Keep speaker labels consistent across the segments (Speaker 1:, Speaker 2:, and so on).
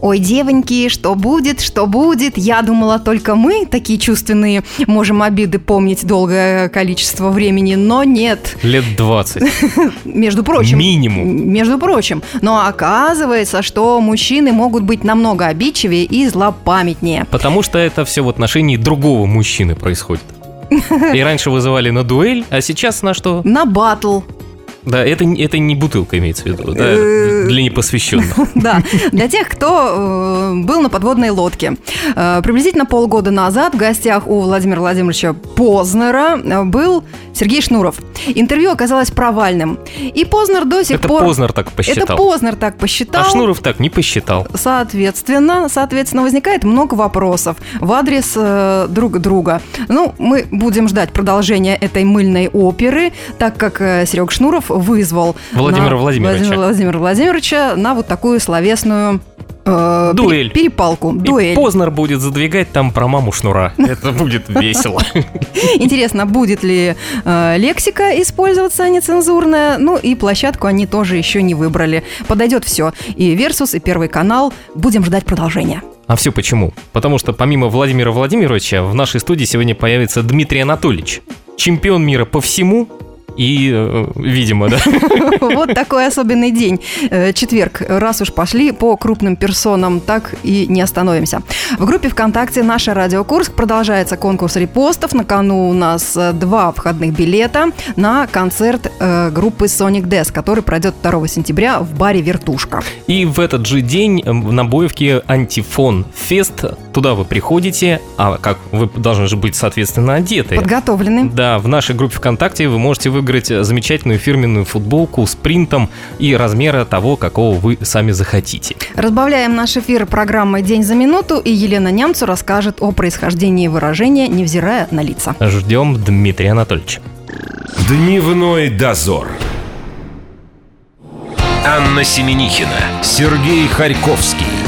Speaker 1: Ой, девоньки, что будет, что будет? Я думала, только мы, такие чувственные, можем обиды помнить долгое количество времени, но нет.
Speaker 2: Лет 20.
Speaker 1: Между прочим.
Speaker 2: Минимум.
Speaker 1: Между прочим. Но оказывается, что мужчины могут быть намного обидчивее и злопамятнее.
Speaker 2: Потому что это все в отношении другого мужчины происходит. И раньше вызывали на дуэль, а сейчас на что?
Speaker 1: На батл.
Speaker 2: Да, это, это не бутылка имеется в виду, да,
Speaker 1: Э,
Speaker 2: для непосвященных.
Speaker 1: Да, для тех, кто э, был на подводной лодке. Э, Приблизительно полгода назад в гостях у Владимира Владимировича Познера был Сергей Шнуров. Интервью оказалось провальным. И Познер до сих
Speaker 2: Это
Speaker 1: пор...
Speaker 2: Познер так
Speaker 1: Это
Speaker 2: посчитал.
Speaker 1: Познер так посчитал.
Speaker 2: А Шнуров так не посчитал.
Speaker 1: Соответственно, соответственно, возникает много вопросов в адрес э, друг друга. Ну, мы будем ждать продолжения этой мыльной оперы, так как Серег Шнуров вызвал
Speaker 2: Владимира
Speaker 1: на-
Speaker 2: Владимировича.
Speaker 1: Владимира Владимировича на вот такую словесную э,
Speaker 2: Дуэль.
Speaker 1: пере- перепалку,
Speaker 2: И
Speaker 1: дуэль.
Speaker 2: Познер будет задвигать там про маму Шнура. Это будет весело.
Speaker 1: Интересно, будет ли э, лексика использоваться нецензурная? Ну и площадку они тоже еще не выбрали. Подойдет все. И Версус, и Первый канал. Будем ждать продолжения.
Speaker 2: А все почему? Потому что помимо Владимира Владимировича в нашей студии сегодня появится Дмитрий Анатольевич. Чемпион мира по всему и, э, видимо, да,
Speaker 1: Вот такой особенный день. Э, Четверг. Раз уж пошли по крупным персонам, так и не остановимся. В группе ВКонтакте «Наша Радио Курск» продолжается конкурс репостов. На кону у нас э, два входных билета на концерт группы Sonic Death, который пройдет 2 сентября в баре «Вертушка».
Speaker 2: И в этот же день на Боевке Антифон Фест. Туда вы приходите, а как вы должны же быть, соответственно, одеты.
Speaker 1: Подготовлены.
Speaker 2: Да, в нашей группе ВКонтакте вы можете выиграть замечательную фирменную футболку с принтом и размера того, какого вы сами захотите.
Speaker 1: Разбавляем наш эфир программой «День за минуту», и Елена Нямцу расскажет о происхождении выражения, невзирая на лица.
Speaker 2: Ждем Дмитрия Анатольевича.
Speaker 3: Дневной дозор. Анна Семенихина, Сергей Харьковский.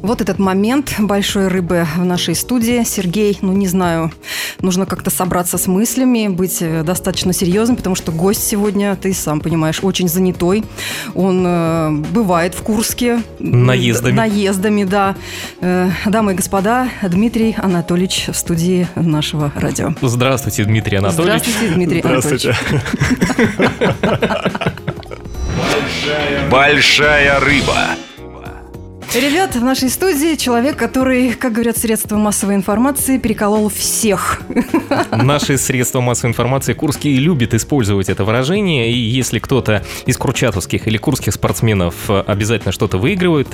Speaker 1: Вот этот момент большой рыбы в нашей студии. Сергей, ну не знаю, нужно как-то собраться с мыслями, быть э, достаточно серьезным, потому что гость сегодня, ты сам понимаешь, очень занятой. Он э, бывает в Курске.
Speaker 2: Наездами.
Speaker 1: Наездами, да. Э, дамы и господа, Дмитрий Анатольевич в студии нашего радио.
Speaker 2: Здравствуйте, Дмитрий Анатольевич.
Speaker 1: Здравствуйте, Дмитрий Анатольевич.
Speaker 3: Большая рыба.
Speaker 1: Ребят, в нашей студии человек, который, как говорят средства массовой информации, переколол всех.
Speaker 2: Наши средства массовой информации курские любят использовать это выражение, и если кто-то из курчатовских или курских спортсменов э, обязательно что-то выигрывает,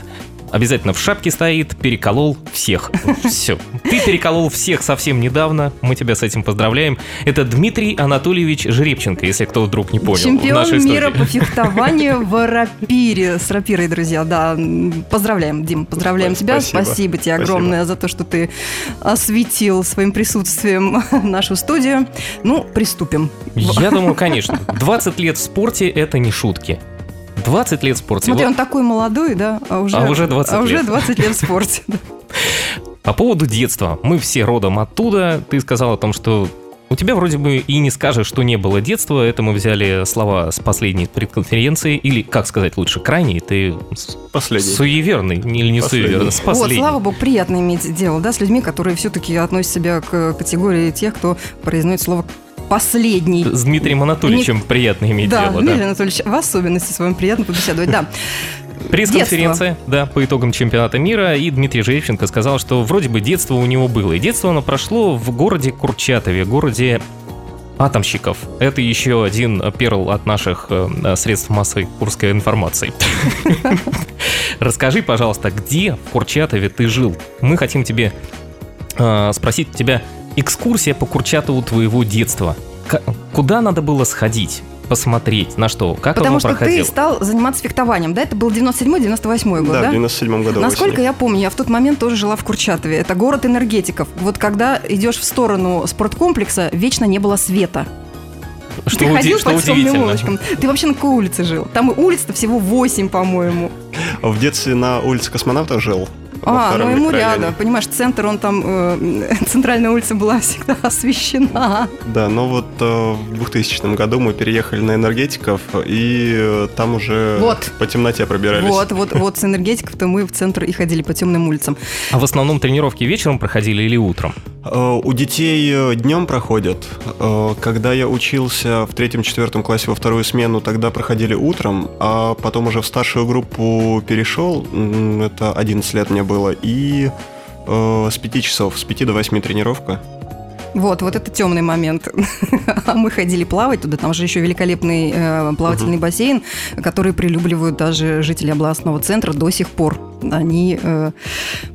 Speaker 2: обязательно в шапке стоит, переколол всех. Все. Ты переколол всех совсем недавно, мы тебя с этим поздравляем. Это Дмитрий Анатольевич Жеребченко, если кто вдруг не понял.
Speaker 1: Чемпион мира по фехтованию в рапире. С рапирой, друзья, да. Поздравляем, Дим, поздравляем тебя.
Speaker 4: Спасибо.
Speaker 1: Спасибо тебе
Speaker 4: Спасибо.
Speaker 1: огромное за то, что ты осветил своим присутствием нашу студию. Ну, приступим.
Speaker 2: Я думаю, конечно. 20 лет в спорте – это не шутки. 20 лет в спорте.
Speaker 1: Смотри,
Speaker 2: Вот
Speaker 1: он такой молодой, да, а уже,
Speaker 2: А уже 20
Speaker 1: а уже
Speaker 2: лет.
Speaker 1: 20 лет в спорте.
Speaker 2: По поводу детства. Мы все родом оттуда. Ты сказал о том, что у тебя вроде бы и не скажешь, что не было детства. Это мы взяли слова с последней предконференции. Или, как сказать лучше, крайней. Ты с-
Speaker 4: Последний.
Speaker 2: суеверный или не
Speaker 4: Последний.
Speaker 2: суеверный? С
Speaker 1: Вот,
Speaker 2: последней.
Speaker 1: слава богу, приятно иметь дело, да, с людьми, которые все-таки относят себя к категории тех, кто произносит слово последний.
Speaker 2: С Дмитрием Анатольевичем приятно иметь
Speaker 1: Да,
Speaker 2: дело.
Speaker 1: Дмитрий
Speaker 2: Да.
Speaker 1: Анатольевич, в особенности с вами приятно побеседовать, да.
Speaker 2: Пресс-конференция, да, по итогам чемпионата мира, и Дмитрий Жеребченко сказал, что вроде бы детство у него было. И детство оно прошло в городе Курчатове, городе атомщиков. Это еще один перл от наших э, средств массовой курской информации. Расскажи, пожалуйста, где в Курчатове ты жил? Мы хотим тебе э, спросить у тебя экскурсия по Курчатову твоего детства. К- Куда надо было сходить? Посмотреть, на что, как
Speaker 1: Потому
Speaker 2: оно
Speaker 1: что
Speaker 2: проходило.
Speaker 1: ты стал заниматься фехтованием, да? Это был 97-98 год,
Speaker 4: Да,
Speaker 1: да?
Speaker 4: в 97 году
Speaker 1: Насколько
Speaker 4: осенью.
Speaker 1: я помню, я в тот момент тоже жила в Курчатове. Это город энергетиков. Вот когда идешь в сторону спорткомплекса, вечно не было света.
Speaker 2: Что,
Speaker 1: Ты
Speaker 2: уди-
Speaker 1: ходил
Speaker 2: что
Speaker 1: по темным
Speaker 2: удивительно.
Speaker 1: улочкам. Ты вообще на какой улице жил? Там и улиц-то всего 8, по-моему.
Speaker 4: В детстве на улице Космонавтов жил.
Speaker 1: А, ну ему рядом. Понимаешь, центр, он там, э, центральная улица была всегда освещена.
Speaker 4: Да, но вот э, в 2000 году мы переехали на энергетиков, и э, там уже
Speaker 1: вот.
Speaker 4: по темноте пробирались.
Speaker 1: Вот, вот, вот с энергетиков-то мы в центр и ходили по темным улицам.
Speaker 2: А в основном тренировки вечером проходили или утром?
Speaker 4: Э, у детей э, днем проходят. Э, когда я учился в третьем-четвертом классе во вторую смену, тогда проходили утром, а потом уже в старшую группу перешел, это 11 лет мне было, и с 5 часов, с 5 до 8 тренировка.
Speaker 1: Вот, вот это темный момент. а мы ходили плавать туда, там же еще великолепный э, плавательный uh-huh. бассейн, который прилюбливают даже жители областного центра до сих пор. Они э,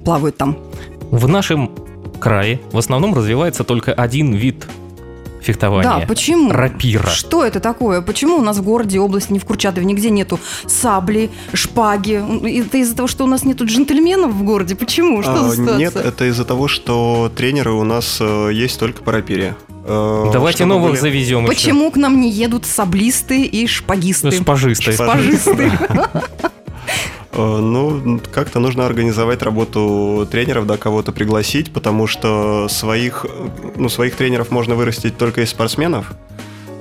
Speaker 1: плавают там.
Speaker 2: В нашем крае в основном развивается только один вид фехтования.
Speaker 1: Да, почему?
Speaker 2: Рапира.
Speaker 1: Что это такое? Почему у нас в городе, области, не в Курчатове, нигде нету сабли, шпаги? Это из-за того, что у нас нету джентльменов в городе? Почему? Что а, за ситуация?
Speaker 4: Нет, это из-за того, что тренеры у нас э, есть только по рапире.
Speaker 2: Э, Давайте новых были... завезем.
Speaker 1: Почему еще. к нам не едут саблисты и шпагисты?
Speaker 2: Шпажисты.
Speaker 1: Шпажисты.
Speaker 4: Э, ну, как-то нужно организовать работу тренеров, да, кого-то пригласить, потому что своих, ну, своих тренеров можно вырастить только из спортсменов.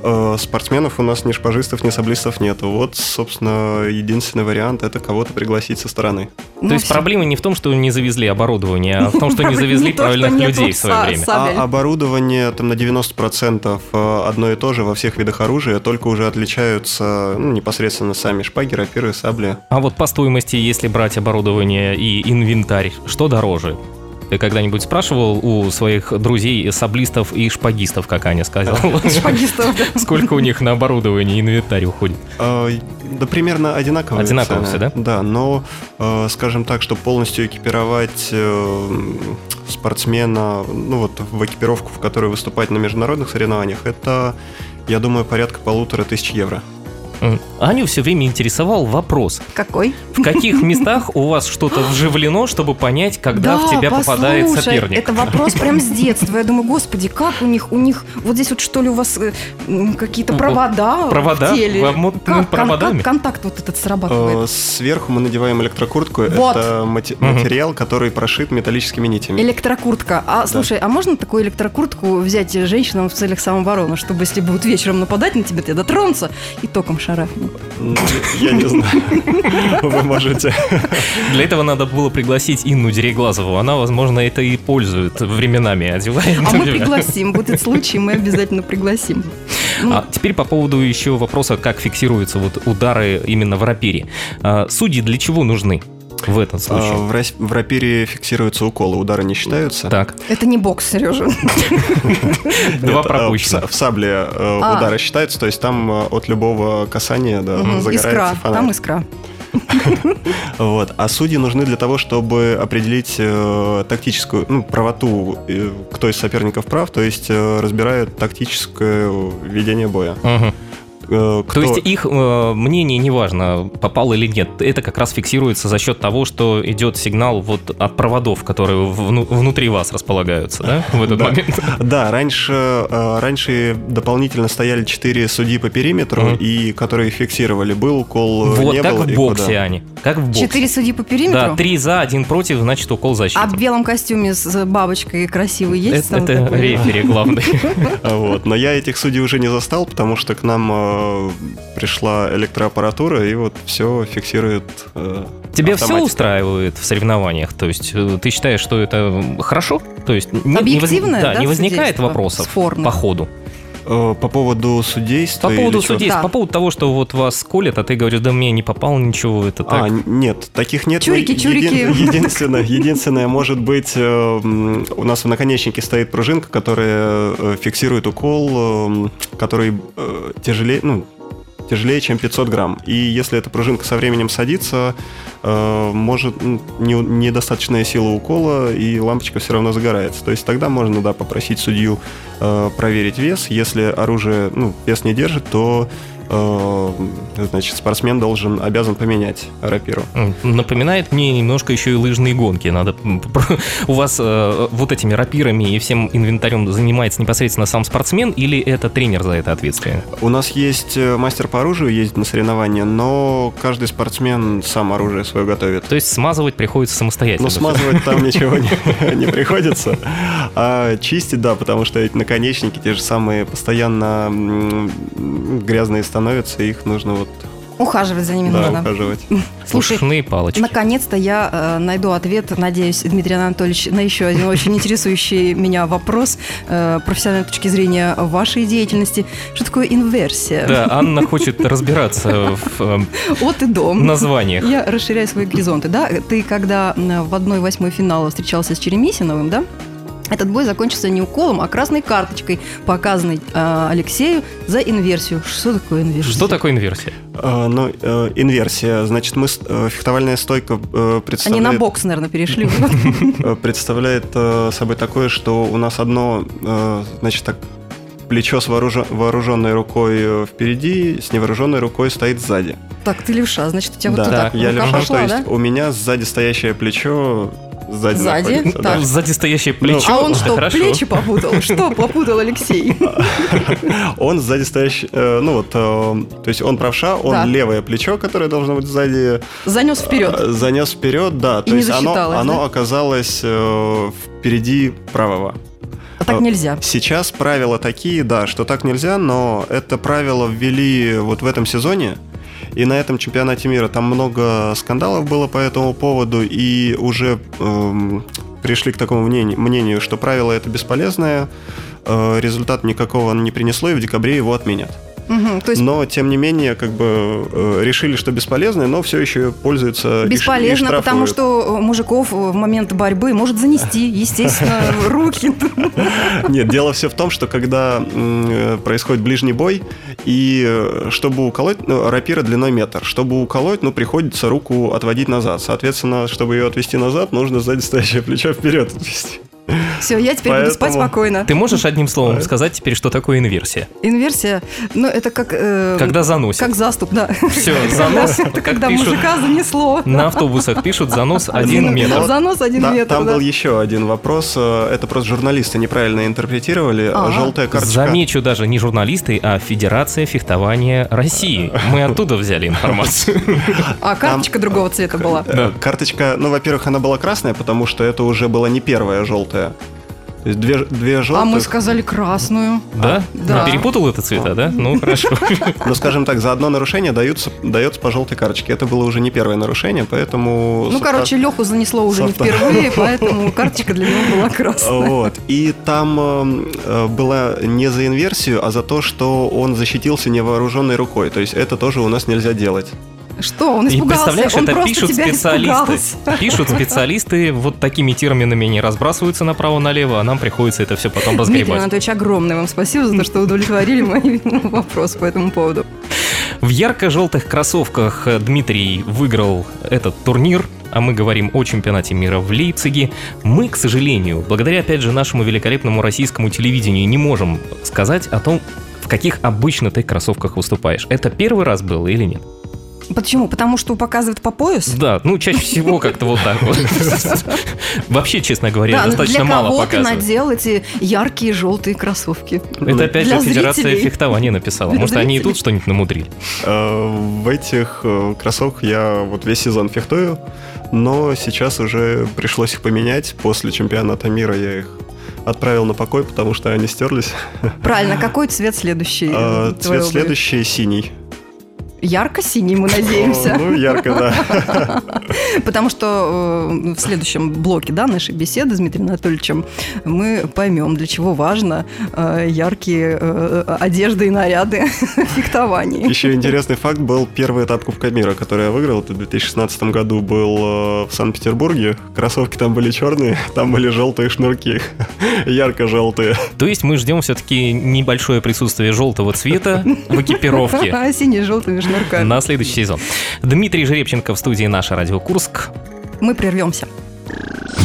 Speaker 4: Э, спортсменов у нас ни шпажистов, ни саблистов нету. Вот, собственно, единственный вариант это кого-то пригласить со стороны.
Speaker 2: Ну, То есть все... проблема не в том, что не завезли оборудование, а в том, что не завезли правильных людей в свое время.
Speaker 4: А оборудование там на 90% э, одно и то же во всех видах оружия, только уже отличаются ну, непосредственно сами шпаги, рапиры, сабли.
Speaker 2: А вот по стоимости, если брать оборудование и инвентарь, что дороже? Ты когда-нибудь спрашивал у своих друзей саблистов и шпагистов, как Аня сказала?
Speaker 1: Шпагистов.
Speaker 2: Сколько у них на оборудование инвентарь уходит?
Speaker 4: А, да примерно одинаковые
Speaker 2: Одинаковые все, да?
Speaker 4: Да, но, э, скажем так, чтобы полностью экипировать э, спортсмена, ну вот в экипировку, в которой выступать на международных соревнованиях, это, я думаю, порядка полутора тысяч евро.
Speaker 2: Аню все время интересовал вопрос.
Speaker 1: Какой?
Speaker 2: В каких местах у вас что-то вживлено, чтобы понять, когда да, в тебя послушай, попадает соперник?
Speaker 1: это вопрос прям с детства. Я думаю, господи, как у них, у них, вот здесь вот что ли у вас э, какие-то провода
Speaker 2: Провода?
Speaker 1: в теле?
Speaker 2: Вы как, проводами?
Speaker 1: Как контакт вот этот срабатывает? Э,
Speaker 4: сверху мы надеваем электрокуртку. Вот. Это материал, который прошит металлическими нитями.
Speaker 1: Электрокуртка. А, слушай, а можно такую электрокуртку взять женщинам в целях самообороны, чтобы если будут вечером нападать на тебя, тебе дотронуться и током шарахнет?
Speaker 4: Я не знаю. Вы можете.
Speaker 2: Для этого надо было пригласить Инну Дереглазову. Она, возможно, это и пользует временами, одевает.
Speaker 1: А мы пригласим. Будет случай, мы обязательно пригласим.
Speaker 2: Ну. А теперь по поводу еще вопроса, как фиксируются вот удары именно в рапире. А, судьи для чего нужны? В этом случае? А,
Speaker 4: в, рас... в рапире фиксируются уколы, удары не считаются.
Speaker 2: Так.
Speaker 1: Это не бокс, Сережа.
Speaker 2: Два пропущено.
Speaker 4: В сабле э, а. удары считаются, то есть там э, от любого касания загорается
Speaker 1: фонарь. Там искра.
Speaker 4: Вот. А судьи нужны для того, чтобы определить э, тактическую ну, правоту, э, кто из соперников прав, то есть э, разбирают тактическое ведение боя.
Speaker 2: Угу. Э, кто... То есть их э, мнение не важно, попал или нет. Это как раз фиксируется за счет того, что идет сигнал вот от проводов, которые вну- внутри вас располагаются, да, в этот
Speaker 4: да.
Speaker 2: момент?
Speaker 4: Да, раньше, э, раньше дополнительно стояли четыре судьи по периметру, и которые фиксировали, был укол,
Speaker 2: вот,
Speaker 4: не
Speaker 2: как
Speaker 4: был.
Speaker 2: в боксе, куда. они. Как в боксе.
Speaker 1: Четыре судьи по периметру?
Speaker 2: Да, три за, один против, значит укол защиты.
Speaker 1: А в белом костюме с бабочкой красивый есть?
Speaker 2: Это, это рефери главный.
Speaker 4: Вот, но я этих судей уже не застал, потому что к нам пришла электроаппаратура, и вот все фиксирует. Э,
Speaker 2: Тебя все устраивает в соревнованиях? То есть э, ты считаешь, что это хорошо? То есть
Speaker 1: не, Объективное,
Speaker 2: не, воз... да, да, не возникает вопросов по ходу?
Speaker 4: Э, по поводу судейства?
Speaker 2: По поводу судейства, да. по поводу того, что вот вас колят, а ты говоришь, да мне не попало ничего, это так.
Speaker 4: А, нет, таких нет.
Speaker 1: Чурики, чурики. Един,
Speaker 4: единственное, единственное, может быть, э, у нас в наконечнике стоит пружинка, которая э, фиксирует укол, который тяжелее, ну, тяжелее, чем 500 грамм. И если эта пружинка со временем садится, э, может не, недостаточная сила укола, и лампочка все равно загорается. То есть тогда можно, да, попросить судью э, проверить вес. Если оружие, ну, вес не держит, то значит, спортсмен должен, обязан поменять рапиру.
Speaker 2: Напоминает мне немножко еще и лыжные гонки. Надо у вас э, вот этими рапирами и всем инвентарем занимается непосредственно сам спортсмен или это тренер за это ответственен?
Speaker 4: У нас есть э, мастер по оружию, ездит на соревнования, но каждый спортсмен сам оружие свое готовит.
Speaker 2: То есть смазывать приходится самостоятельно.
Speaker 4: Но смазывать там ничего не, приходится. А чистить, да, потому что эти наконечники те же самые постоянно грязные становятся, их нужно вот
Speaker 1: Ухаживать за ними
Speaker 4: да,
Speaker 1: надо.
Speaker 4: ухаживать.
Speaker 1: Слушай,
Speaker 2: Ушные палочки.
Speaker 1: Наконец-то я э, найду ответ, надеюсь, Дмитрий Анатольевич, на еще один очень интересующий меня вопрос э, профессиональной точки зрения вашей деятельности. Что такое инверсия?
Speaker 2: Да, Анна хочет разбираться в э,
Speaker 1: От и дом.
Speaker 2: названиях.
Speaker 1: Я расширяю свои горизонты, да? Ты когда м, в одной восьмой финала встречался с Черемисиновым, да? Этот бой закончился не уколом, а красной карточкой, показанной э, Алексею за инверсию. Что такое инверсия?
Speaker 2: Что такое инверсия?
Speaker 4: Э, ну, э, инверсия. Значит, мы э, фехтовальная стойка э,
Speaker 1: Они
Speaker 4: представляет,
Speaker 1: на бокс, наверное, перешли.
Speaker 4: э, представляет э, собой такое, что у нас одно, э, значит, так плечо с вооружен- вооруженной рукой впереди, с невооруженной рукой стоит сзади.
Speaker 1: Так, ты левша, значит, у тебя вот
Speaker 4: да,
Speaker 1: туда
Speaker 4: я
Speaker 1: рука
Speaker 4: левша,
Speaker 1: пошла,
Speaker 4: то есть
Speaker 1: да?
Speaker 4: у меня сзади стоящее плечо сзади,
Speaker 1: Сзади?
Speaker 4: находится, да.
Speaker 1: Так.
Speaker 2: Сзади стоящее плечо.
Speaker 1: А он что,
Speaker 2: хорошо.
Speaker 1: плечи попутал? Что попутал Алексей?
Speaker 4: Он сзади стоящий, э, ну вот, э, то есть он правша, он
Speaker 1: Да.
Speaker 4: левое плечо, которое должно быть сзади,
Speaker 1: Занес вперед.
Speaker 4: э, занес вперед, да, то
Speaker 1: И не
Speaker 4: есть оно, оказалось впереди правого.
Speaker 1: А так нельзя.
Speaker 4: Сейчас правила такие, да, что так нельзя, но это правило ввели вот в этом сезоне. И на этом чемпионате мира там много скандалов было по этому поводу, и уже эм, пришли к такому мнению, мнению, что правило это бесполезное, э, результат никакого не принесло, и в декабре его отменят.
Speaker 1: Мгм, То есть
Speaker 4: Но, тем не менее, как бы э, решили, что бесполезное, но все еще пользуются и ш- и
Speaker 1: бесполезно, потому что э, мужиков в момент борьбы может занести, естественно, руки.
Speaker 4: Нет, дело все в том, что когда э, происходит ближний бой, и э, чтобы уколоть, ну, рапира длиной метр, чтобы уколоть, ну, приходится руку отводить назад. Соответственно, чтобы ее отвести назад, нужно сзади стоящее плечо вперед отвести.
Speaker 1: Все, я теперь буду спать
Speaker 4: Поэтому-
Speaker 1: спокойно.
Speaker 2: Ты можешь одним словом сказать теперь, что такое инверсия?
Speaker 1: Инверсия, ну это как... э,
Speaker 2: Когда заносит.
Speaker 1: Как заступ, да.
Speaker 2: Все, занос,
Speaker 1: Это когда
Speaker 2: пишут,
Speaker 1: мужика занесло.
Speaker 2: на автобусах пишут занос один
Speaker 1: Один
Speaker 2: метр.
Speaker 1: Занос один
Speaker 4: Да,
Speaker 1: метр,
Speaker 4: там
Speaker 1: да.
Speaker 4: был еще один вопрос. э, Это просто журналисты неправильно интерпретировали.
Speaker 1: Ага.
Speaker 4: Желтая карточка.
Speaker 2: Замечу даже не журналисты, а Федерация фехтования России. Мы оттуда взяли информацию.
Speaker 1: А карточка другого цвета была.
Speaker 4: Э, Карточка, ну, во-первых, она была красная, потому что это уже была не первая желтая. То есть две, две
Speaker 1: А
Speaker 4: желтых.
Speaker 1: мы сказали красную.
Speaker 2: Да?
Speaker 1: Да.
Speaker 2: Перепутал это цвета, да? Ну, хорошо.
Speaker 4: Ну, скажем так, за одно нарушение даются, дается по желтой карточке. Это было уже не первое нарушение, поэтому...
Speaker 1: Ну, короче, Леху занесло уже не впервые, поэтому карточка для него была красная.
Speaker 4: Вот. И там э, э, была не за инверсию, а за то, что он защитился невооруженной рукой. То есть это тоже у нас нельзя делать.
Speaker 1: Что, он
Speaker 2: И
Speaker 1: испугался?
Speaker 2: представляешь,
Speaker 1: он
Speaker 2: это пишут специалисты. Пишут специалисты, вот такими терминами не разбрасываются направо-налево, а нам приходится это все потом
Speaker 1: Дмитрий
Speaker 2: разгребать.
Speaker 1: Анатольевич, огромное вам спасибо за то, что удовлетворили мои вопросы по этому поводу.
Speaker 2: В ярко-желтых кроссовках Дмитрий выиграл этот турнир, а мы говорим о чемпионате мира в Лейпциге. Мы, к сожалению, благодаря, опять же, нашему великолепному российскому телевидению не можем сказать о том, в каких обычно ты кроссовках выступаешь. Это первый раз было или нет?
Speaker 1: Почему? Потому что показывают по пояс?
Speaker 2: Да, ну чаще всего как-то вот так вот. Вообще, честно говоря,
Speaker 1: но
Speaker 2: достаточно
Speaker 1: для
Speaker 2: мало
Speaker 1: кого ты
Speaker 2: показывают.
Speaker 1: надел эти яркие желтые кроссовки?
Speaker 2: Это опять
Speaker 1: Для
Speaker 2: же Федерация фехтования написала.
Speaker 1: Для
Speaker 2: Может, они и тут что-нибудь намудрили.
Speaker 4: Э, В этих э, кроссовках я вот весь сезон фехтую, но сейчас уже пришлось их поменять. После чемпионата мира я их отправил на покой, потому что они стерлись.
Speaker 1: Правильно, какой цвет следующий?
Speaker 4: Э, Цвет следующий синий.
Speaker 1: Ярко-синий, мы надеемся.
Speaker 4: Ну, ярко, да.
Speaker 1: Потому что э, в следующем блоке да, нашей беседы с Дмитрием Анатольевичем мы поймем, для чего важно э, яркие э, одежды и наряды в фехтовании.
Speaker 4: Еще интересный факт был первый этап Кубка мира, который я выиграл. Это в 2016 году был в Санкт-Петербурге. Кроссовки там были черные, там были желтые шнурки. Ярко-желтые.
Speaker 2: То есть мы ждем все-таки небольшое присутствие желтого цвета в экипировке
Speaker 1: Синий с желтыми шнурками.
Speaker 2: на следующий сезон. Дмитрий Жеребченко в студии «Наша Радио Курск».
Speaker 1: Мы прервемся.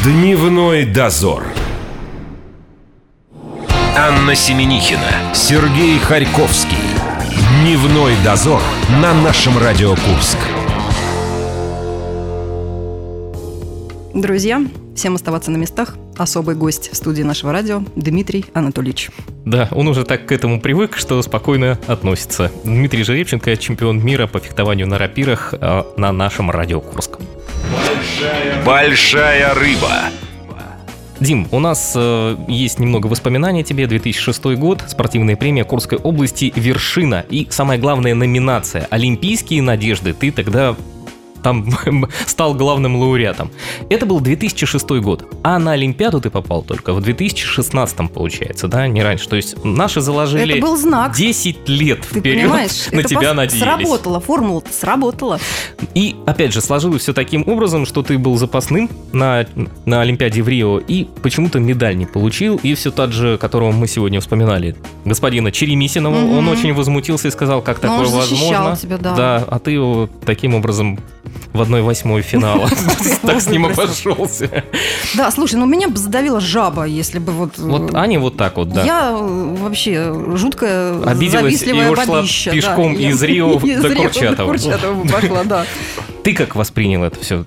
Speaker 3: Дневной дозор. Анна Семенихина, Сергей Харьковский. Дневной дозор на нашем Радио Курск.
Speaker 1: Друзья, всем оставаться на местах. Особый гость в студии нашего радио Дмитрий Анатольевич.
Speaker 2: Да, он уже так к этому привык, что спокойно относится. Дмитрий Жеребченко, чемпион мира по фехтованию на рапирах э, на нашем радио Курск.
Speaker 3: Большая рыба.
Speaker 2: Дим, у нас э, есть немного воспоминаний о тебе. 2006 год, спортивная премия Курской области «Вершина» и, самая главная, номинация «Олимпийские надежды». Ты тогда там стал главным лауреатом. Это был 2006 год, а на Олимпиаду ты попал только в 2016 получается, да, не раньше. То есть наши заложили
Speaker 1: Это был знак.
Speaker 2: 10 лет
Speaker 1: Ты
Speaker 2: вперед
Speaker 1: понимаешь,
Speaker 2: на
Speaker 1: это
Speaker 2: тебя надеялись.
Speaker 1: Сработало, формула сработала.
Speaker 2: И опять же сложилось все таким образом, что ты был запасным на, на Олимпиаде в Рио и почему-то медаль не получил. И все тот же, которого мы сегодня вспоминали, господина Черемисинова,
Speaker 1: Мгм.
Speaker 2: он очень возмутился и сказал, как
Speaker 1: Но он
Speaker 2: такое
Speaker 1: защищал
Speaker 2: возможно.
Speaker 1: тебя, да.
Speaker 2: Да, а ты его таким образом в одной восьмой финала так с ним обошелся.
Speaker 1: Да, слушай, ну меня бы задавила жаба, если бы вот... э,
Speaker 2: Вот Аня вот так вот, да.
Speaker 1: Я э, вообще жуткая,
Speaker 2: Обиделась и
Speaker 1: завистливая
Speaker 2: ушла
Speaker 1: бабища,
Speaker 2: пешком из Рио до Курчатова.
Speaker 1: Пошла, да.
Speaker 2: Ты как воспринял это все?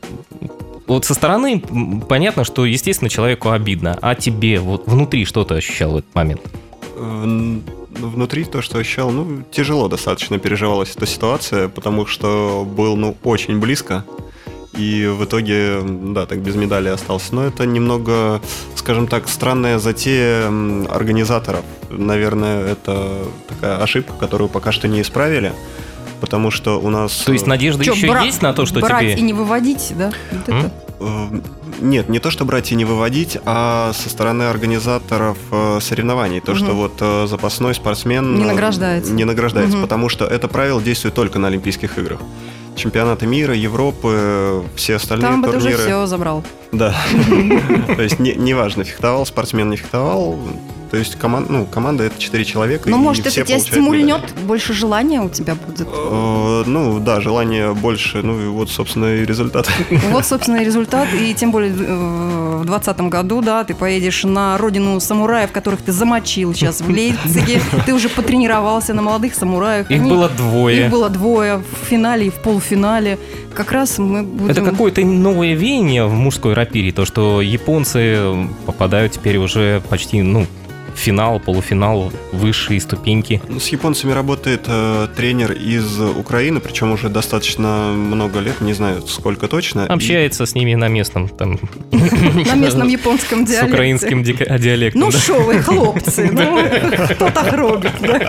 Speaker 2: Вот со стороны понятно, что, естественно, человеку обидно, а тебе вот внутри что ты ощущал в этот момент?
Speaker 4: Внутри то, что ощущал, ну, тяжело достаточно переживалась эта ситуация, потому что был, ну, очень близко. И в итоге, да, так без медали остался. Но это немного, скажем так, странная затея организаторов. Наверное, это такая ошибка, которую пока что не исправили. Потому что у нас...
Speaker 2: То есть надежда
Speaker 1: Чё,
Speaker 2: еще
Speaker 1: бра-
Speaker 2: есть на то, что
Speaker 1: брать
Speaker 2: тебе...
Speaker 1: и не выводить, да? Вот
Speaker 2: М?
Speaker 1: это.
Speaker 4: Э, Нет, не то, что брать и не выводить, а со стороны организаторов э, соревнований. То,
Speaker 1: Мгм.
Speaker 4: что вот э, запасной спортсмен...
Speaker 1: Не
Speaker 4: э,
Speaker 1: награждается.
Speaker 4: Не награждается,
Speaker 1: Мгм.
Speaker 4: потому что это правило действует только на Олимпийских играх. Чемпионаты мира, Европы, все остальные
Speaker 1: Там бы ты уже
Speaker 4: турниры.
Speaker 1: все забрал.
Speaker 4: Да. То есть не- неважно, фехтовал спортсмен, не фехтовал. То есть коман- ну, команда это 4 человека.
Speaker 1: Ну,
Speaker 4: и
Speaker 1: может, это тебя стимульнет,
Speaker 4: медали.
Speaker 1: больше желания у тебя будет.
Speaker 4: Э, Ну, да, желание больше. Ну, и вот, собственно, и результат.
Speaker 1: Вот, собственно, и результат. И тем более э, в 2020 году, да, ты поедешь на родину самураев, которых ты замочил сейчас в Лейпциге. Ты уже потренировался на молодых самураях.
Speaker 2: Их
Speaker 1: Они-
Speaker 2: было двое.
Speaker 1: Их было двое в финале и в полуфинале. Как раз мы будем...
Speaker 2: Это какое-то новое веяние в мужской рапире, то, что японцы попадают теперь уже почти, ну, финал, полуфинал, высшие ступеньки.
Speaker 4: Ну, С японцами работает э, тренер из Украины, причем уже достаточно много лет, не знаю сколько точно. И-
Speaker 2: Общается с ними на местном, там,
Speaker 1: на местном японском
Speaker 2: с
Speaker 1: диалекте.
Speaker 2: украинским дика- диалектом.
Speaker 1: Ну
Speaker 2: да.
Speaker 1: що ви, хлопці, ну хто так робить? Да?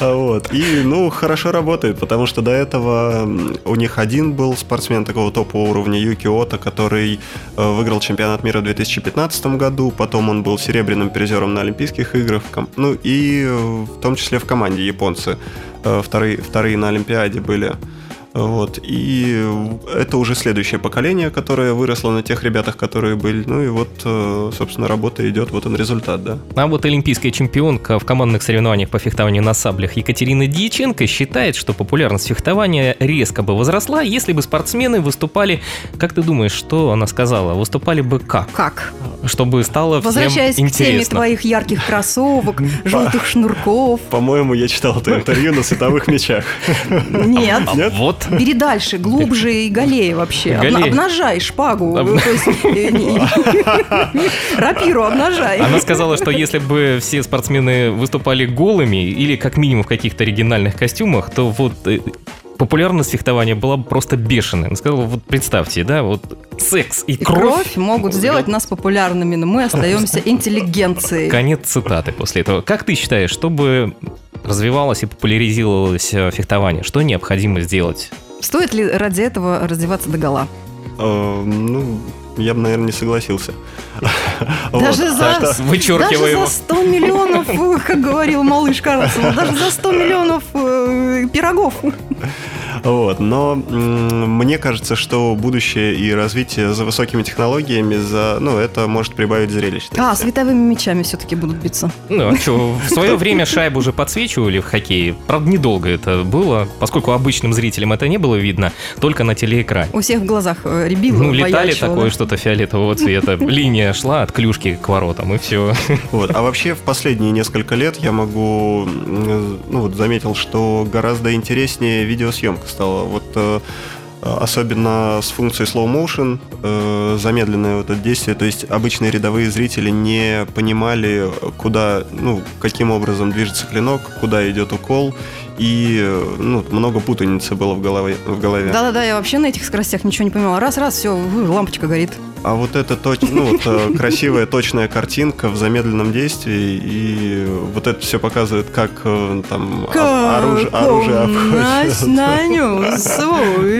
Speaker 4: А Вот. И, ну, хорошо работает, потому что до этого у них один был спортсмен такого топового уровня, Юки Ото, который э, выиграл чемпионат мира в 2015 году, потом он был серебряным призером на Олимпийских играх, ну и э, в том числе в команде японцы. Э, Вторые, вторые на Олимпиаде были. Вот. И это уже следующее поколение, которое выросло на тех ребятах, которые были. Ну и вот, э, собственно, работа идет, вот он результат, да.
Speaker 2: А вот олимпийская чемпионка в командных соревнованиях по фехтованию на саблях Екатерина Дьяченко считает, что популярность фехтования резко бы возросла, если бы спортсмены выступали, как ты думаешь, что она сказала, выступали бы как?
Speaker 1: Как?
Speaker 2: Чтобы стало всем
Speaker 1: Возвращаясь к теме
Speaker 2: интересно.
Speaker 1: твоих ярких кроссовок, желтых шнурков.
Speaker 4: По-моему, я читал это интервью на световых мечах.
Speaker 1: Нет.
Speaker 4: Нет?
Speaker 2: вот
Speaker 1: Бери дальше, глубже и галее вообще.
Speaker 2: Галее.
Speaker 1: обнажай шпагу. Э, Рапиру обнажай.
Speaker 2: Она сказала, что если бы все спортсмены выступали голыми или как минимум в каких-то оригинальных костюмах, то вот э, популярность фехтования была бы просто бешеная. Она сказала, вот представьте, да, вот секс и,
Speaker 1: И
Speaker 2: кровь.
Speaker 1: кровь могут сделать нас популярными, но мы остаемся интеллигенцией.
Speaker 2: Конец цитаты после этого. Как ты считаешь, чтобы развивалось и популяризировалось э, фехтование, что необходимо сделать?
Speaker 1: Стоит ли ради этого раздеваться до гола?
Speaker 4: Э, Ну, я бы, наверное, не согласился.
Speaker 1: Даже за, за 100 миллионов, э, как говорил малыш Карлсон, даже за 100 миллионов э, пирогов.
Speaker 4: Вот, но мне кажется, что будущее и развитие за высокими технологиями, за, ну, это может прибавить зрелищности.
Speaker 1: А, световыми мечами все-таки будут биться.
Speaker 2: Ну, а что, в свое время шайбу уже подсвечивали в хоккее. Правда, недолго это было, поскольку обычным зрителям это не было видно, только на телеэкране.
Speaker 1: У всех в глазах э, рябило,
Speaker 2: Ну, летали такое что-то фиолетового цвета. Линия шла от клюшки к воротам, и все.
Speaker 4: Вот. А вообще в последние несколько лет я могу, ну вот заметил, что гораздо интереснее видеосъемка стала. Вот э, особенно с функцией slow motion, э, замедленное вот это действие, то есть обычные рядовые зрители не понимали, куда, ну, каким образом движется клинок, куда идет укол, и ну, много путаницы было в голове. В голове.
Speaker 1: Да-да-да, я вообще на этих скоростях ничего не понимала. Раз-раз, все, лампочка горит.
Speaker 4: А вот эта точ... ну, вот, э, красивая, точная картинка в замедленном действии, и вот это все показывает, как э, там оружие, оружие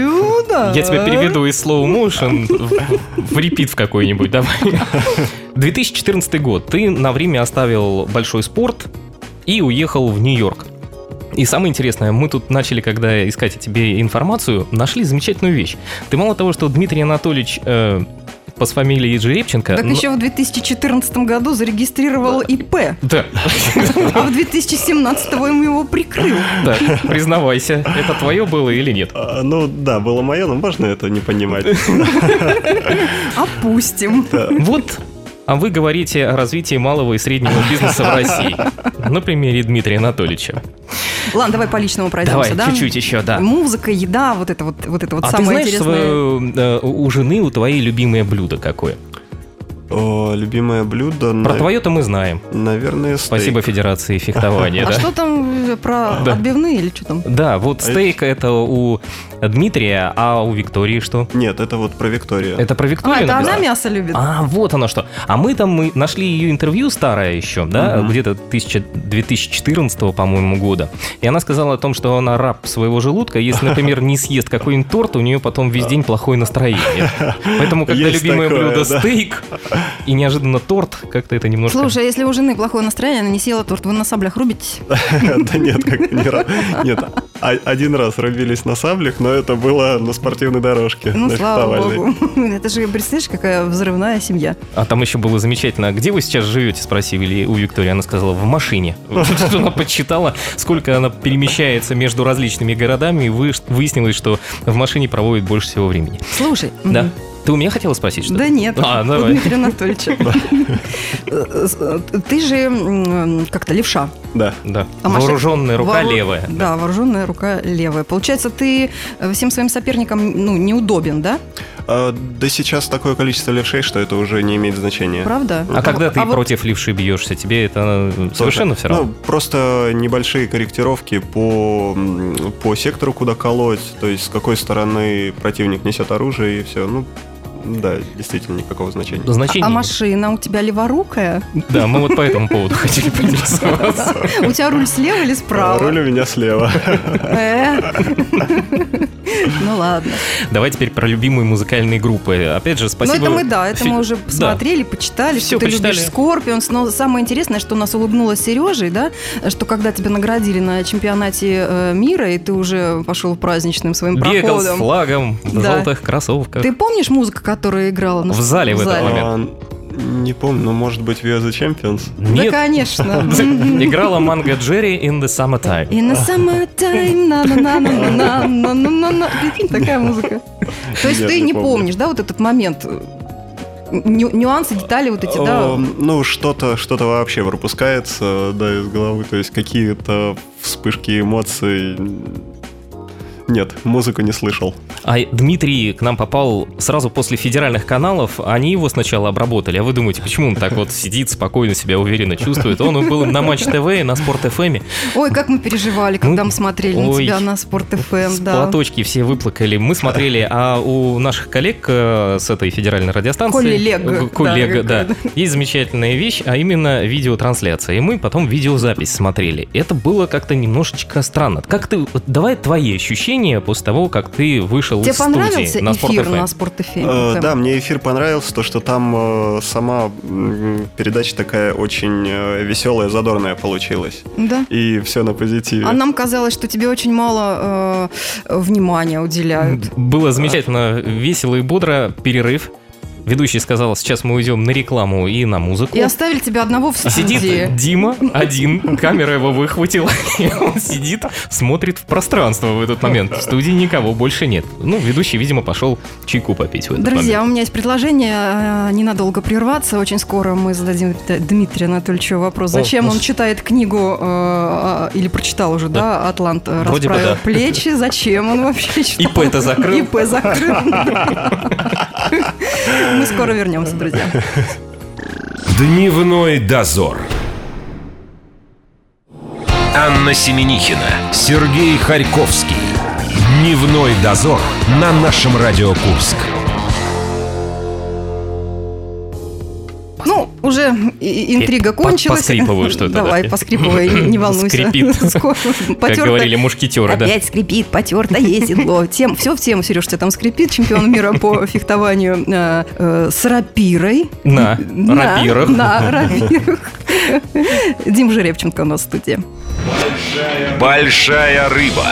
Speaker 1: удар.
Speaker 2: Я тебя переведу из slow motion в, в репит в какой-нибудь, давай. 2014 год. Ты на время оставил большой спорт и уехал в Нью-Йорк. И самое интересное, мы тут начали, когда искать о тебе информацию, нашли замечательную вещь. Ты мало того, что Дмитрий Анатольевич э, по фамилии Жеребченко...
Speaker 1: Так
Speaker 2: но-
Speaker 1: еще в 2014 году зарегистрировал ИП,
Speaker 2: Да,
Speaker 1: а в 2017 ему его прикрыл.
Speaker 2: да, признавайся, это твое было или нет?
Speaker 4: А, Ну да, было мое, но можно это не понимать.
Speaker 1: Опустим.
Speaker 2: Вот, а вы говорите о развитии малого и среднего бизнеса в России. На примере Дмитрия Анатольевича.
Speaker 1: Ладно, давай по личному пройдемся,
Speaker 2: Давай,
Speaker 1: да?
Speaker 2: чуть-чуть еще, да.
Speaker 1: Музыка, еда, вот это вот, вот это вот
Speaker 2: А ты
Speaker 1: самое
Speaker 2: знаешь,
Speaker 1: интересное.
Speaker 2: свое, э, у у жены, у твоей любимое блюдо какое?
Speaker 4: О, любимое блюдо,
Speaker 2: Про твое-то мы знаем.
Speaker 4: наверное, стейк.
Speaker 2: Спасибо Федерации фехтования,
Speaker 1: А что там э, про отбивные или что там?
Speaker 2: Да, вот стейк это у Дмитрия, а у Виктории что?
Speaker 4: Нет, это вот про Викторию.
Speaker 2: Это про
Speaker 1: А,
Speaker 2: Викторию
Speaker 1: это она мясо любит?
Speaker 2: А, вот оно что. А мы там мы нашли ее интервью старое еще, да, где-то 1000 2014, по-моему, года. И она сказала о том, что она раб своего желудка. Если, например, не съест какой-нибудь торт, у нее потом весь день плохое настроение. Поэтому, когда любимое блюдо стейк и неожиданно торт, как-то это немножко...
Speaker 1: Слушай, а если у жены плохое настроение, она не съела торт, вы на саблях рубитесь?
Speaker 4: Да нет, как не раз. Нет, а- один раз рубились на саблях, но это было на спортивной дорожке.
Speaker 1: Ну,
Speaker 4: на
Speaker 1: слава богу. Это же, представляешь, какая взрывная семья.
Speaker 2: А там еще было замечательно. «А Где вы сейчас живете? Спросили у Виктории. Она сказала, в машине. Она подсчитала, сколько она перемещается между различными городами, и вы- выяснилось, что в машине проводит больше всего времени.
Speaker 1: Слушай.
Speaker 2: Да. Ты у меня хотела спросить что-то?
Speaker 1: Да нет,
Speaker 2: А,
Speaker 1: у
Speaker 2: давай.
Speaker 1: Дмитрия Анатольевича. Э, э, Ты же как-то левша.
Speaker 4: Да.
Speaker 2: Да.
Speaker 1: А
Speaker 2: Вооруженная рука левая.
Speaker 1: Да, вооруженная рука левая. Получается, ты э, всем своим соперникам ну, неудобен, да?
Speaker 4: А, Да сейчас такое количество левшей, что это уже не имеет значения.
Speaker 1: Правда?
Speaker 2: А когда ты
Speaker 1: вот-
Speaker 2: против левши бьешься, тебе это э, совершенно все равно?
Speaker 4: Ну, просто небольшие корректировки по, по сектору, куда колоть, то есть с какой стороны противник несет оружие и все. Ну, да, действительно никакого значения.
Speaker 2: Значения
Speaker 1: А
Speaker 2: нет.
Speaker 1: машина у тебя леворукая?
Speaker 2: Да, мы вот по этому поводу хотели поинтересоваться.
Speaker 1: У тебя руль слева или справа?
Speaker 4: Руль у меня слева.
Speaker 1: Э. Ну ладно.
Speaker 2: Давай теперь про любимые музыкальные группы. Опять же,
Speaker 1: Ну
Speaker 2: спасибо.
Speaker 1: это мы, да, это мы уже посмотрели, почитали, что ты любишь Скорпионс. Но самое интересное, что нас улыбнуло с Сережей, да, что когда тебя наградили на чемпионате э, мира, и ты уже пошел праздничным своим
Speaker 2: Бегал с
Speaker 1: проходом.
Speaker 2: флагом в желтых кроссовках.
Speaker 1: Ты помнишь музыку, которая играла на
Speaker 2: В зале в этот момент.
Speaker 4: А, Не помню, но может быть We Are The Champions?
Speaker 1: Да,
Speaker 2: Нет,
Speaker 1: конечно.
Speaker 2: играла Манго Джерри in the summertime.
Speaker 1: In the summertime, на на на на на на на на на Прикинь, такая музыка. То есть ты
Speaker 4: не
Speaker 1: помнишь, да, вот этот момент, ню- нюансы, детали вот эти, да?
Speaker 4: Ну, что-то что вообще пропускается, да, из головы. То есть какие-то вспышки эмоций. Нет, музыку не слышал.
Speaker 2: А Дмитрий к нам попал сразу после федеральных каналов. Они его сначала обработали. А вы думаете, почему он так вот сидит, спокойно себя уверенно чувствует? Он был на Матч ТВ и на Спорт. ФМ.
Speaker 1: Ой, как мы переживали, когда
Speaker 2: Ну,
Speaker 1: мы смотрели на тебя на Спорт ФМ, да.
Speaker 2: Платочки все выплакали. Мы смотрели, а у наших коллег э, с этой федеральной радиостанции...
Speaker 1: Коллег,
Speaker 2: э, Коллег,
Speaker 1: да.
Speaker 2: Есть замечательная вещь, а именно видеотрансляция. И мы потом видеозапись смотрели. Это было как-то немножечко странно. Как ты... Давай твои ощущения ощущения после того, как ты вышел
Speaker 1: Тебе
Speaker 2: из студии
Speaker 1: понравился
Speaker 2: на
Speaker 1: эфир на Спорт
Speaker 4: Э, Да, мне эфир понравился, то, что там э, сама передача такая очень э, веселая, задорная получилась.
Speaker 1: Да.
Speaker 4: И все на позитиве.
Speaker 1: А нам казалось, что тебе очень мало э, внимания уделяют.
Speaker 2: Было замечательно, весело и бодро. Перерыв. Ведущий сказал, сейчас мы уйдем на рекламу и на музыку.
Speaker 1: И оставили тебя одного в студии.
Speaker 2: Сидит Дима один, камера его выхватила, и он сидит, смотрит в пространство в этот момент. В студии никого больше нет. Ну, ведущий, видимо, пошел чайку попить в этот
Speaker 1: Друзья,
Speaker 2: момент.
Speaker 1: у меня есть предложение э, ненадолго прерваться. Очень скоро мы зададим Дмитрию Анатольевичу вопрос.
Speaker 2: О,
Speaker 1: Зачем
Speaker 2: ну
Speaker 1: он читает книгу, э, э, или прочитал уже, да, «Атлант э,
Speaker 2: Вроде бы да.
Speaker 1: плечи». Зачем он вообще читал?
Speaker 2: ИП-то закрыл.
Speaker 1: ИП закрыл. Мы скоро вернемся, друзья.
Speaker 3: Дневной дозор. Анна Семенихина, Сергей Харьковский. Дневной дозор на нашем Радио Курск.
Speaker 1: Уже интрига
Speaker 2: по-
Speaker 1: кончилась.
Speaker 2: поскрипываю что-то, да.
Speaker 1: Давай, поскрипывай, не не волнуйся.
Speaker 2: Скрипит. Как говорили мушкетеры, да.
Speaker 1: Опять скрипит, потертое седло. Тем, все в тему, Сереж, у тебя там скрипит. Чемпион мира по фехтованию э, э, с рапирой.
Speaker 2: На
Speaker 1: На-
Speaker 2: рапирах.
Speaker 1: На рапирах. Дим Жеребченко у нас в студии.
Speaker 3: Большая рыба.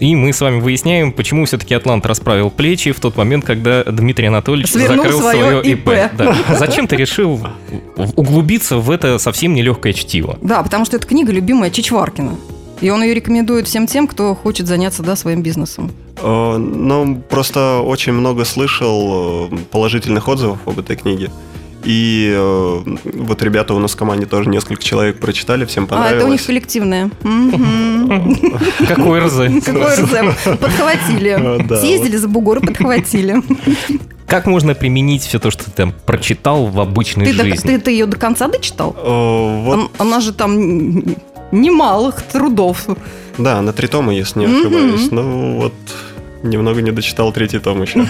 Speaker 2: И мы с вами выясняем, почему все-таки Атлант расправил плечи в тот момент, когда Дмитрий Анатольевич
Speaker 1: Свернул
Speaker 2: закрыл
Speaker 1: свое
Speaker 2: свое
Speaker 1: ИП.
Speaker 2: Да. Зачем ты решил углубиться в это совсем нелегкое чтиво?
Speaker 1: Да, потому что это книга любимая Чичваркина. И он ее рекомендует всем тем, кто хочет заняться да, своим бизнесом.
Speaker 4: Э, Ну, просто очень много слышал э, положительных отзывов об этой книге. И э, вот ребята у нас в команде тоже несколько человек прочитали, всем
Speaker 1: А,
Speaker 4: понравилось.
Speaker 1: это у них коллективное.
Speaker 2: Какой РЗ?
Speaker 1: Какой РЗ? Подхватили.
Speaker 4: Да,
Speaker 1: Съездили за бугор и подхватили.
Speaker 2: Как можно применить все то, что ты там прочитал в обычной
Speaker 1: Ты, до-
Speaker 2: жизни?
Speaker 1: ты, ты ее до конца дочитал?
Speaker 4: Э, Вот,
Speaker 1: Он- Она же там немалых трудов.
Speaker 4: да, на три тома, если не ошибаюсь. Ну, вот немного не дочитал третий том еще.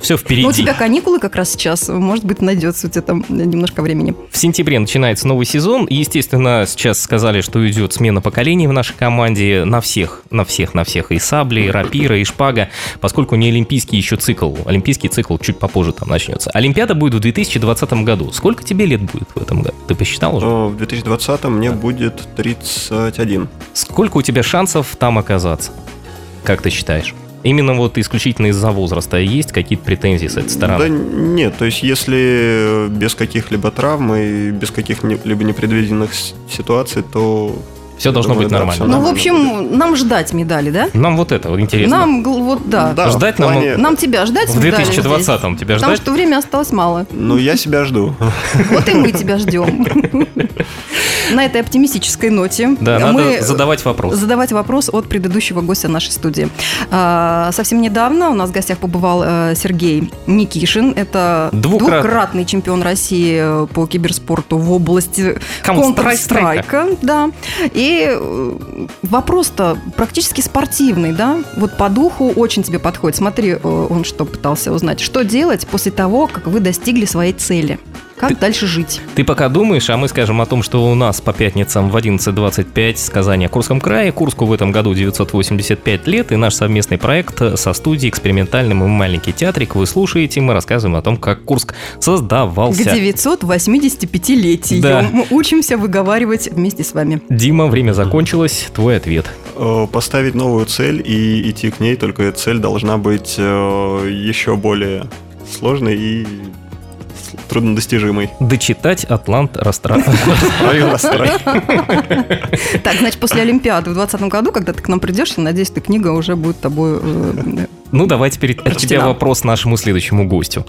Speaker 2: Все
Speaker 1: Ну, у
Speaker 2: впереди.
Speaker 1: тебя каникулы как раз сейчас. Может быть, найдется у тебя там немножко времени.
Speaker 2: В сентябре начинается новый сезон. И, естественно, сейчас сказали, что идет смена поколений в нашей команде на всех, на всех, на всех. И сабли, и рапира, и шпага. Поскольку не олимпийский еще цикл. Олимпийский цикл чуть попозже там начнется. Олимпиада будет в 2020 году. Сколько тебе лет будет в этом году? Ты посчитал уже?
Speaker 4: В 2020 мне будет 31.
Speaker 2: Сколько у тебя шансов там оказаться? Как ты считаешь? Именно вот исключительно из-за возраста есть какие-то претензии с этой стороны?
Speaker 4: Да нет, то есть если без каких-либо травм и без каких-либо непредвиденных ситуаций, то...
Speaker 2: Все должно
Speaker 4: думаю,
Speaker 2: быть нормально.
Speaker 1: Ну, в общем, нам ждать медали, да?
Speaker 2: Нам вот это вот интересно.
Speaker 1: Нам, вот да.
Speaker 4: Да,
Speaker 2: Ждать
Speaker 4: в
Speaker 2: нам-
Speaker 4: плане-
Speaker 1: Нам тебя ждать
Speaker 2: в
Speaker 1: медали
Speaker 2: 2020-м тебя
Speaker 1: здесь? Потому
Speaker 2: ждать?
Speaker 1: что времени осталось мало.
Speaker 4: Ну, я себя жду.
Speaker 1: Вот и мы тебя ждем. На этой оптимистической ноте
Speaker 2: Да, надо
Speaker 1: мы
Speaker 2: задавать вопрос.
Speaker 1: задавать вопрос от предыдущего гостя нашей студии. А, Совсем недавно у нас в гостях побывал э, Сергей Никишин. Это
Speaker 2: Двукрат-
Speaker 1: двукратный чемпион России э, по киберспорту в области
Speaker 2: Counter-Strike.
Speaker 1: Counter-Strike. Да. И э, вопрос-то практически спортивный, да? Вот по духу очень тебе подходит. Смотри, э, он что пытался узнать. Что делать после того, как вы достигли своей цели? Как дальше жить?
Speaker 2: Ты пока думаешь, а мы скажем о том, что у нас по пятницам в 11.25 сказание о Курском крае. Курску в этом году 985 лет, и наш совместный проект со студией экспериментальным и маленький театрик. Вы слушаете, мы рассказываем о том, как Курск
Speaker 1: К
Speaker 2: создавался.
Speaker 1: 985-летию.
Speaker 2: Да.
Speaker 1: Мы учимся выговаривать вместе с вами.
Speaker 2: Дима, время закончилось, твой ответ.
Speaker 4: Э, Поставить новую цель и идти к ней, только эта цель должна быть э, еще более сложной и труднодостижимой.
Speaker 2: Дочитать Атлант Растра...
Speaker 1: Так, значит, после Олимпиады в 2020 году, когда ты к нам придешь, я надеюсь, эта книга уже будет тобой... э,
Speaker 2: Ну, давай теперь от тебя
Speaker 1: Прочтена.
Speaker 2: вопрос нашему следующему гостю.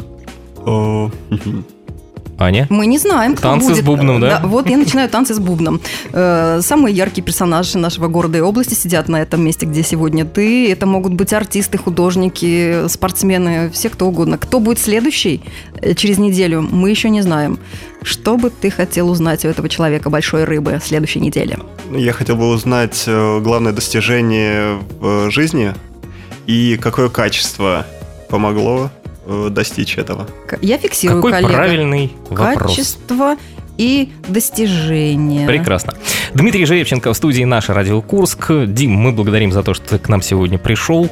Speaker 4: Э.
Speaker 2: Аня?
Speaker 1: Мы не знаем, кто
Speaker 2: Танцы с
Speaker 1: будет.
Speaker 2: бубном, да?
Speaker 1: Вот я начинаю танцы с бубном. Э, Самые яркие персонажи нашего города и области сидят на этом месте, где сегодня ты. Это могут быть артисты, художники, спортсмены, все кто угодно. Кто будет следующий э, через неделю, мы еще не знаем. Что бы ты хотел узнать у этого человека, большой рыбы, в следующей неделе?
Speaker 4: Я хотел бы узнать э, главное достижение в э, жизни и какое качество помогло э, достичь этого.
Speaker 1: Я фиксирую,
Speaker 2: Какой
Speaker 1: коллега.
Speaker 2: правильный вопрос.
Speaker 1: Качество и достижения.
Speaker 2: Прекрасно. Дмитрий Жеребченко в студии «Наша Радио Курск». Дим, мы благодарим за то, что ты к нам сегодня пришел.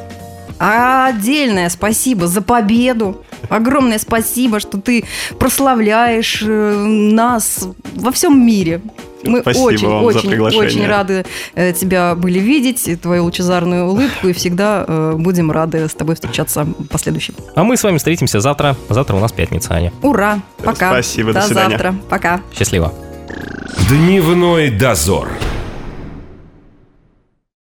Speaker 1: Отдельное спасибо за победу. Огромное спасибо, что ты прославляешь э, нас во всем мире. Мы
Speaker 4: Спасибо
Speaker 1: очень,
Speaker 4: вам за
Speaker 1: очень,
Speaker 4: приглашение.
Speaker 1: очень рады э, тебя были видеть, твою лучезарную улыбку, и всегда э, будем рады с тобой встречаться в последующем.
Speaker 2: А мы с вами встретимся завтра. Завтра у нас пятница, Аня.
Speaker 1: Ура! Пока.
Speaker 4: Спасибо, до
Speaker 1: До
Speaker 4: свидания.
Speaker 1: завтра. Пока.
Speaker 2: Счастливо.
Speaker 3: Дневной дозор.